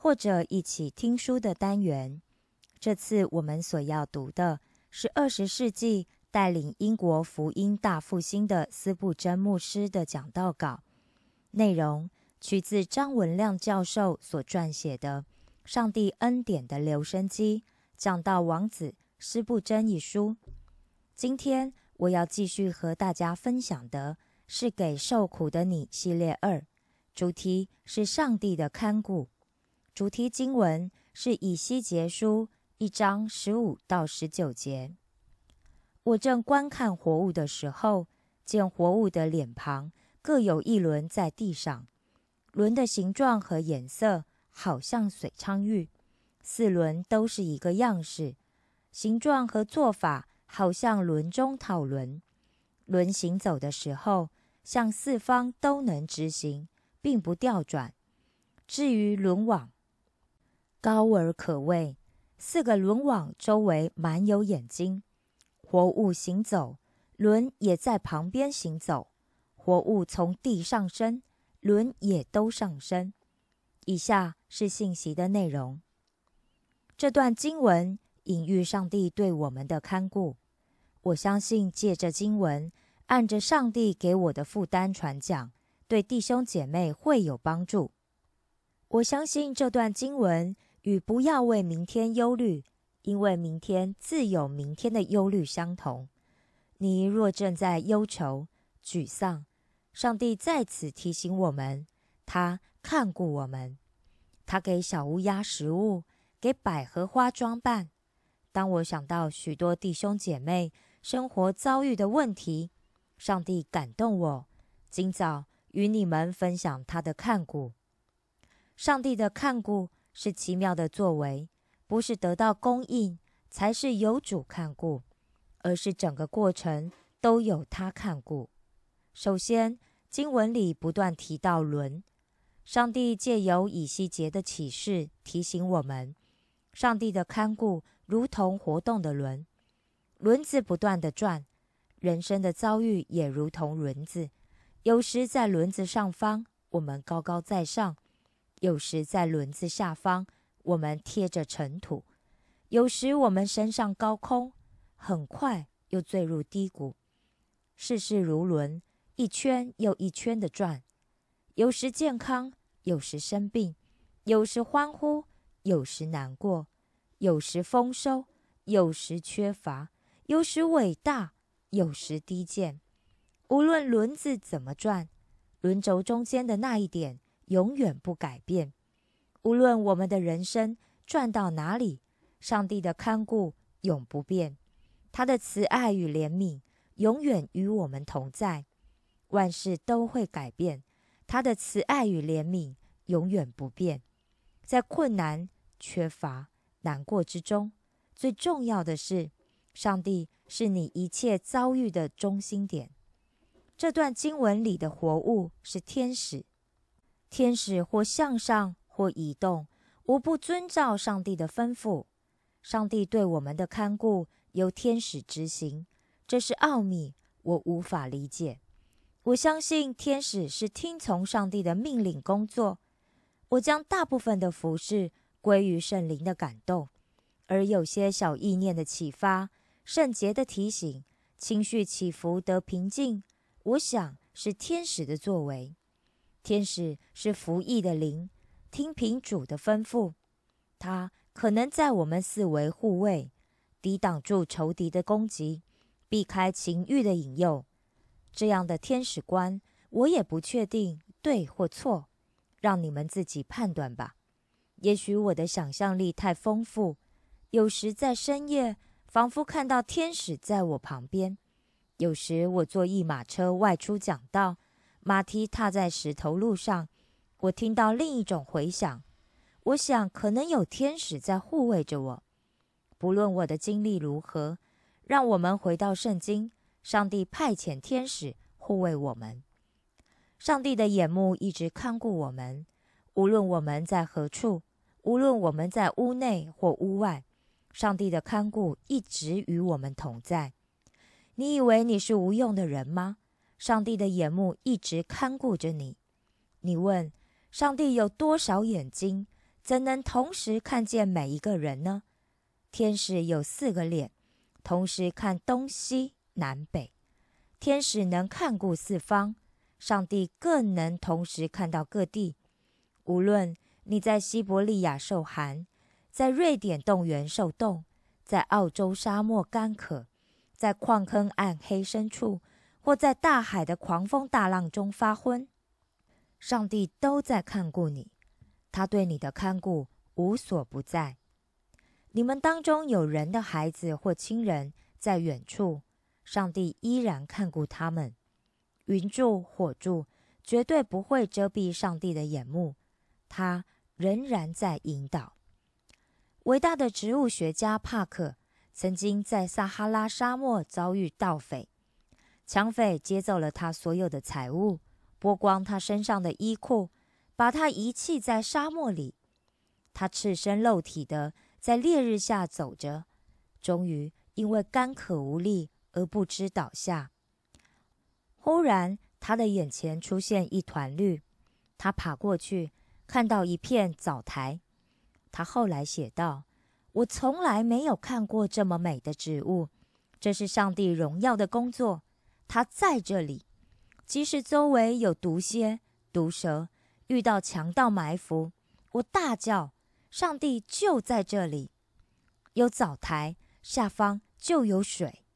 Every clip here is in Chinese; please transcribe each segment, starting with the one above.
或者一起听书的单元。这次我们所要读的是二十世纪带领英国福音大复兴的斯布真牧师的讲道稿，内容取自张文亮教授所撰写的《上帝恩典的留声机》讲道王子。师不真一书，今天我要继续和大家分享的是《给受苦的你》系列二，主题是上帝的看顾。主题经文是以西结书一章十五到十九节。我正观看活物的时候，见活物的脸庞各有一轮在地上，轮的形状和颜色好像水昌玉，四轮都是一个样式。形状和做法好像轮中讨轮，轮行走的时候，向四方都能直行，并不调转。至于轮网，高而可畏，四个轮网周围满有眼睛。活物行走，轮也在旁边行走。活物从地上升，轮也都上升。以下是信息的内容。这段经文。隐喻上帝对我们的看顾，我相信借着经文，按着上帝给我的负担传讲，对弟兄姐妹会有帮助。我相信这段经文与“不要为明天忧虑，因为明天自有明天的忧虑”相同。你若正在忧愁、沮丧，上帝在此提醒我们，他看顾我们，他给小乌鸦食物，给百合花装扮。当我想到许多弟兄姐妹生活遭遇的问题，上帝感动我，今早与你们分享他的看顾。上帝的看顾是奇妙的作为，不是得到供应才是有主看顾，而是整个过程都有他看顾。首先，经文里不断提到轮，上帝借由以西结的启示提醒我们，上帝的看顾。如同活动的轮，轮子不断的转，人生的遭遇也如同轮子。有时在轮子上方，我们高高在上；有时在轮子下方，我们贴着尘土；有时我们升上高空，很快又坠入低谷。世事如轮，一圈又一圈的转。有时健康，有时生病；有时欢呼，有时难过。有时丰收，有时缺乏；有时伟大，有时低贱。无论轮子怎么转，轮轴中间的那一点永远不改变。无论我们的人生转到哪里，上帝的看顾永不变，他的慈爱与怜悯永远与我们同在。万事都会改变，他的慈爱与怜悯永远不变。在困难、缺乏、难过之中，最重要的是，上帝是你一切遭遇的中心点。这段经文里的活物是天使，天使或向上或移动，无不遵照上帝的吩咐。上帝对我们的看顾由天使执行，这是奥秘，我无法理解。我相信天使是听从上帝的命令工作。我将大部分的服饰归于圣灵的感动，而有些小意念的启发、圣洁的提醒、情绪起伏得平静。我想是天使的作为，天使是服役的灵，听凭主的吩咐。他可能在我们四围护卫，抵挡住仇敌的攻击，避开情欲的引诱。这样的天使观，我也不确定对或错，让你们自己判断吧。也许我的想象力太丰富，有时在深夜，仿佛看到天使在我旁边。有时我坐一马车外出讲道，马蹄踏在石头路上，我听到另一种回响。我想可能有天使在护卫着我。不论我的经历如何，让我们回到圣经。上帝派遣天使护卫我们。上帝的眼目一直看顾我们，无论我们在何处，无论我们在屋内或屋外，上帝的看顾一直与我们同在。你以为你是无用的人吗？上帝的眼目一直看顾着你。你问：上帝有多少眼睛？怎能同时看见每一个人呢？天使有四个脸，同时看东西南北。天使能看顾四方，上帝更能同时看到各地。无论你在西伯利亚受寒，在瑞典冻原受冻，在澳洲沙漠干渴。在矿坑暗黑深处，或在大海的狂风大浪中发昏，上帝都在看顾你。他对你的看顾无所不在。你们当中有人的孩子或亲人在远处，上帝依然看顾他们。云柱火柱绝对不会遮蔽上帝的眼目，他仍然在引导。伟大的植物学家帕克。曾经在撒哈拉沙漠遭遇盗匪，抢匪劫走了他所有的财物，剥光他身上的衣裤，把他遗弃在沙漠里。他赤身露体的在烈日下走着，终于因为干渴无力而不知倒下。忽然，他的眼前出现一团绿，他爬过去，看到一片藻台。他后来写道。我从来没有看过这么美的植物，这是上帝荣耀的工作。他在这里，即使周围有毒蝎、毒蛇，遇到强盗埋伏，我大叫：“上帝就在这里！”有澡台，下方就有水。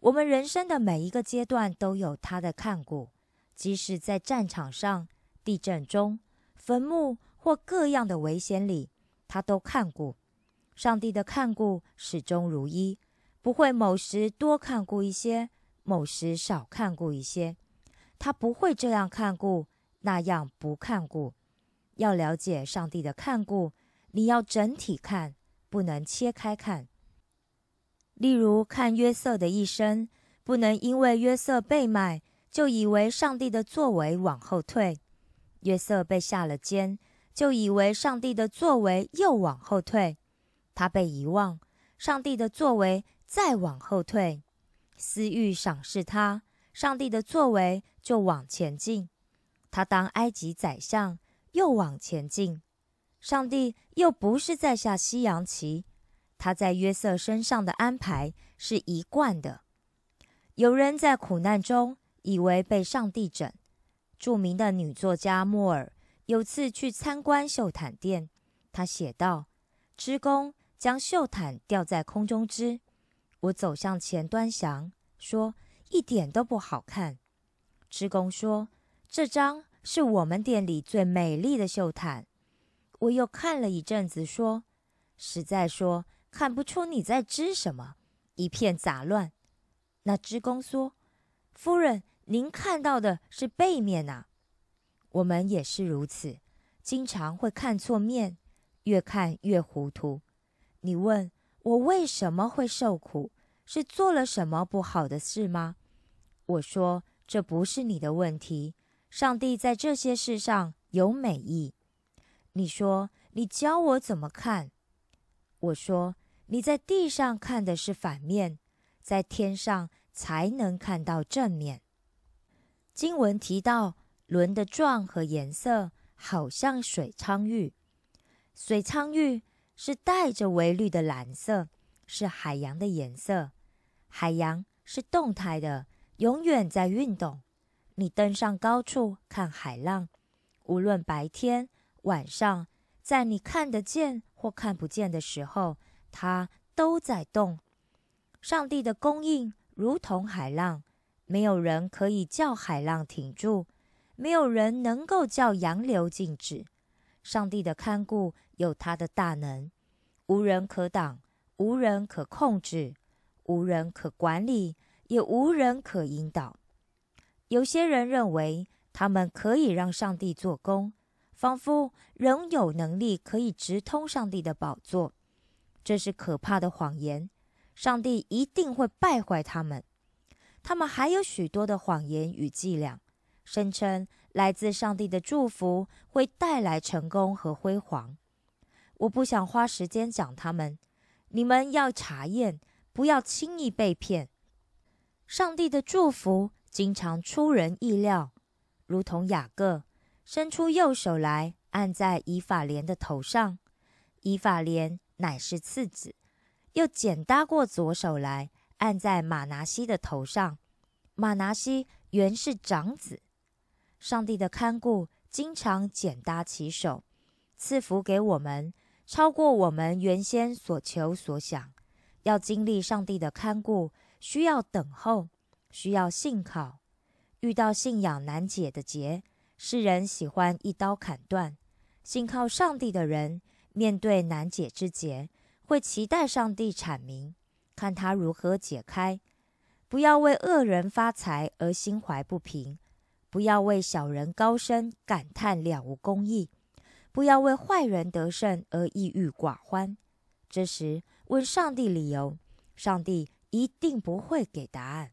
我们人生的每一个阶段都有他的看顾，即使在战场上、地震中、坟墓或各样的危险里，他都看顾。上帝的看顾始终如一，不会某时多看顾一些，某时少看顾一些。他不会这样看顾，那样不看顾。要了解上帝的看顾，你要整体看，不能切开看。例如看约瑟的一生，不能因为约瑟被卖，就以为上帝的作为往后退；约瑟被下了监，就以为上帝的作为又往后退。他被遗忘，上帝的作为再往后退；私欲赏识他，上帝的作为就往前进。他当埃及宰相，又往前进。上帝又不是在下西洋棋，他在约瑟身上的安排是一贯的。有人在苦难中以为被上帝整。著名的女作家莫尔有次去参观绣毯店，她写道：“织工。”将绣毯吊在空中织，我走向前端详，说一点都不好看。织工说：“这张是我们店里最美丽的绣毯。”我又看了一阵子，说：“实在说看不出你在织什么，一片杂乱。”那织工说：“夫人，您看到的是背面呐。我们也是如此，经常会看错面，越看越糊涂。你问我为什么会受苦，是做了什么不好的事吗？我说这不是你的问题。上帝在这些事上有美意。你说你教我怎么看？我说你在地上看的是反面。”在天上才能看到正面。经文提到轮的状和颜色，好像水苍玉。水苍玉是带着微绿的蓝色，是海洋的颜色。海洋是动态的，永远在运动。你登上高处看海浪，无论白天晚上，在你看得见或看不见的时候，它都在动。上帝的供应如同海浪，没有人可以叫海浪停住，没有人能够叫洋流静止。上帝的看顾有他的大能，无人可挡，无人可控制，无人可管理，也无人可引导。有些人认为他们可以让上帝做工，仿佛仍有能力可以直通上帝的宝座，这是可怕的谎言。上帝一定会败坏他们。他们还有许多的谎言与伎俩，声称来自上帝的祝福会带来成功和辉煌。我不想花时间讲他们，你们要查验，不要轻易被骗。上帝的祝福经常出人意料，如同雅各伸出右手来按在以法莲的头上，以法莲乃是次子。又剪搭过左手来，按在马拿西的头上。马拿西原是长子。上帝的看顾经常剪搭起手，赐福给我们，超过我们原先所求所想。要经历上帝的看顾，需要等候，需要信靠。遇到信仰难解的结，世人喜欢一刀砍断。信靠上帝的人，面对难解之结。会期待上帝阐明，看他如何解开。不要为恶人发财而心怀不平，不要为小人高升感叹了无公义，不要为坏人得胜而抑郁寡欢。这时问上帝理由，上帝一定不会给答案。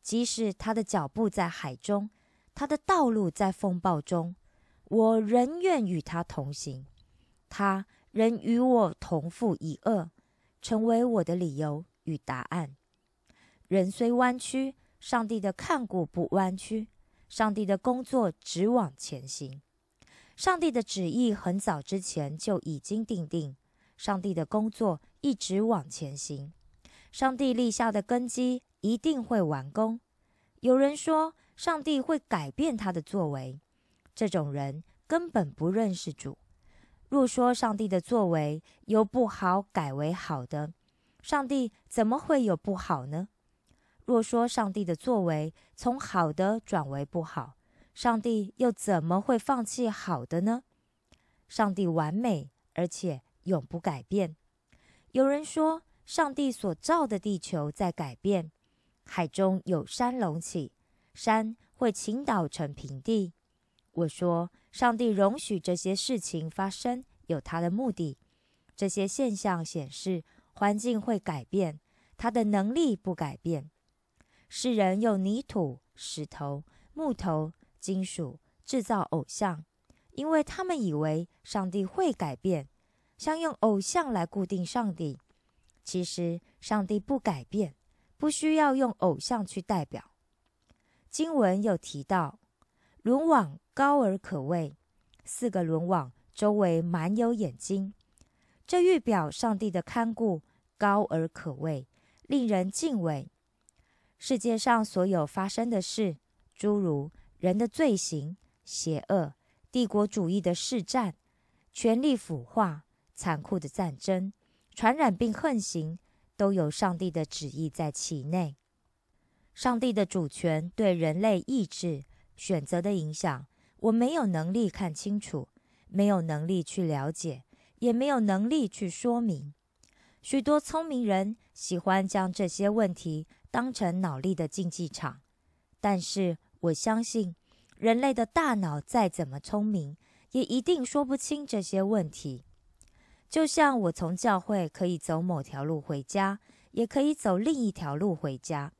即使他的脚步在海中，他的道路在风暴中，我仍愿与他同行。他。仍与我同负一恶，成为我的理由与答案。人虽弯曲，上帝的看顾不弯曲，上帝的工作只往前行。上帝的旨意很早之前就已经定定，上帝的工作一直往前行。上帝立下的根基一定会完工。有人说，上帝会改变他的作为，这种人根本不认识主。若说上帝的作为由不好改为好的，上帝怎么会有不好呢？若说上帝的作为从好的转为不好，上帝又怎么会放弃好的呢？上帝完美而且永不改变。有人说，上帝所造的地球在改变，海中有山隆起，山会倾倒成平地。我说。上帝容许这些事情发生，有他的目的。这些现象显示环境会改变，他的能力不改变。世人用泥土、石头、木头、金属制造偶像，因为他们以为上帝会改变，想用偶像来固定上帝。其实上帝不改变，不需要用偶像去代表。经文有提到。轮网高而可畏，四个轮网周围满有眼睛，这预表上帝的看顾高而可畏，令人敬畏。世界上所有发生的事，诸如人的罪行、邪恶、帝国主义的试战、权力腐化、残酷的战争、传染病横行，都有上帝的旨意在其内。上帝的主权对人类意志。选择的影响，我没有能力看清楚，没有能力去了解，也没有能力去说明。许多聪明人喜欢将这些问题当成脑力的竞技场，但是我相信，人类的大脑再怎么聪明，也一定说不清这些问题。就像我从教会可以走某条路回家，也可以走另一条路回家。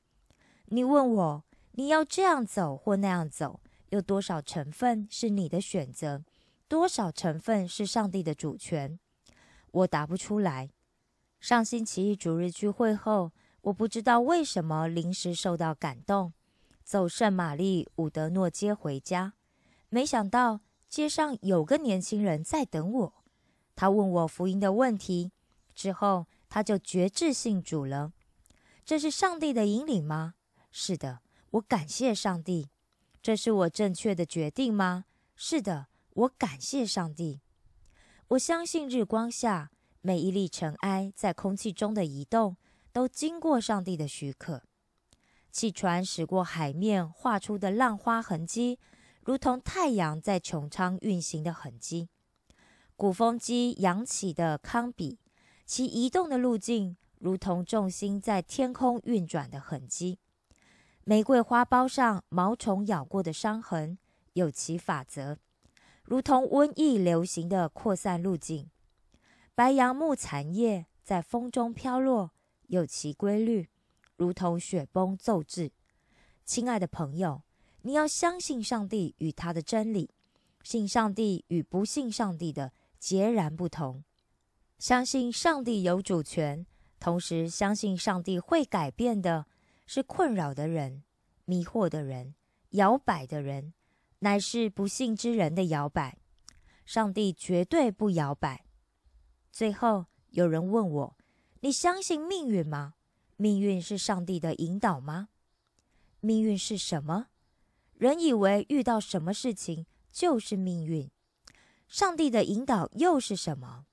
你问我，你要这样走或那样走，有多少成分是你的选择，多少成分是上帝的主权？我答不出来。上星期一主日聚会后，我不知道为什么临时受到感动，走圣玛丽伍德诺街回家。没想到街上有个年轻人在等我，他问我福音的问题，之后他就决志信主了。这是上帝的引领吗？是的，我感谢上帝。这是我正确的决定吗？是的，我感谢上帝。我相信日光下。每一粒尘埃在空气中的移动，都经过上帝的许可。汽船驶过海面画出的浪花痕迹，如同太阳在穹苍运行的痕迹；鼓风机扬起的康比，其移动的路径如同重心在天空运转的痕迹；玫瑰花苞上毛虫咬过的伤痕，有其法则，如同瘟疫流行的扩散路径。白杨木残叶在风中飘落，有其规律，如同雪崩奏至。亲爱的朋友，你要相信上帝与他的真理，信上帝与不信上帝的截然不同。相信上帝有主权，同时相信上帝会改变的，是困扰的人、迷惑的人、摇摆的人，乃是不信之人的摇摆。上帝绝对不摇摆。最后有人问我：“你相信命运吗？命运是上帝的引导吗？命运是什么？人以为遇到什么事情就是命运，上帝的引导又是什么？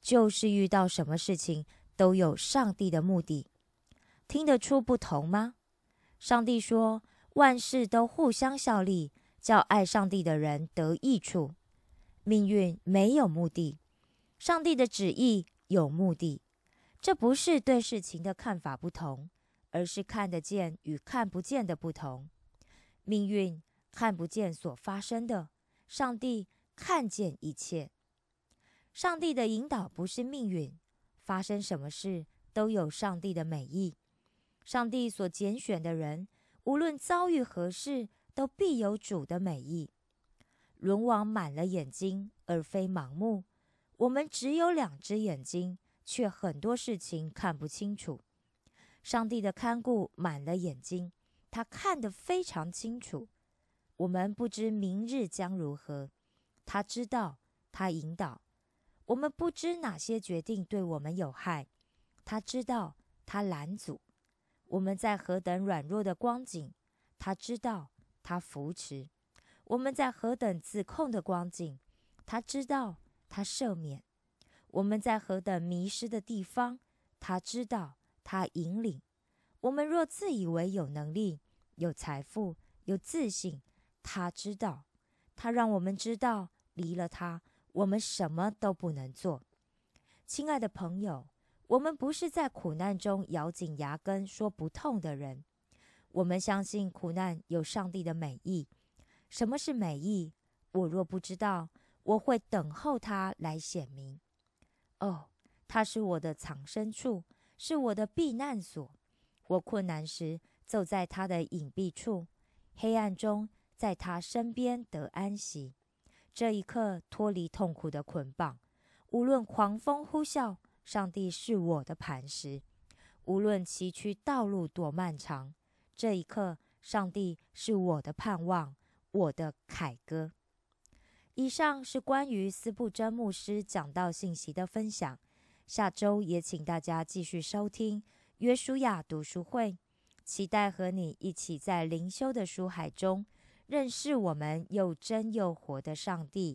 就是遇到什么事情都有上帝的目的。听得出不同吗？上帝说万事都互相效力，叫爱上帝的人得益处。命运没有目的。”上帝的旨意有目的，这不是对事情的看法不同，而是看得见与看不见的不同。命运看不见所发生的，上帝看见一切。上帝的引导不是命运，发生什么事都有上帝的美意。上帝所拣选的人，无论遭遇何事，都必有主的美意。轮王满了眼睛，而非盲目。我们只有两只眼睛，却很多事情看不清楚。上帝的看顾满了眼睛，他看得非常清楚。我们不知明日将如何，他知道，他引导。我们不知哪些决定对我们有害，他知道，他拦阻。我们在何等软弱的光景，他知道，他扶持。我们在何等自控的光景，他知道。他赦免我们在何等迷失的地方，他知道，他引领我们。若自以为有能力、有财富、有自信，他知道，他让我们知道，离了他，我们什么都不能做。亲爱的朋友，我们不是在苦难中咬紧牙根说不痛的人。我们相信苦难有上帝的美意。什么是美意？我若不知道。我会等候他来显明。哦，他是我的藏身处，是我的避难所。我困难时，就在他的隐蔽处，黑暗中，在他身边得安息。这一刻，脱离痛苦的捆绑。无论狂风呼啸，上帝是我的磐石；无论崎岖道路多漫长，这一刻，上帝是我的盼望，我的凯歌。以上是关于斯布真牧师讲道信息的分享。下周也请大家继续收听约书亚读书会，期待和你一起在灵修的书海中认识我们又真又活的上帝。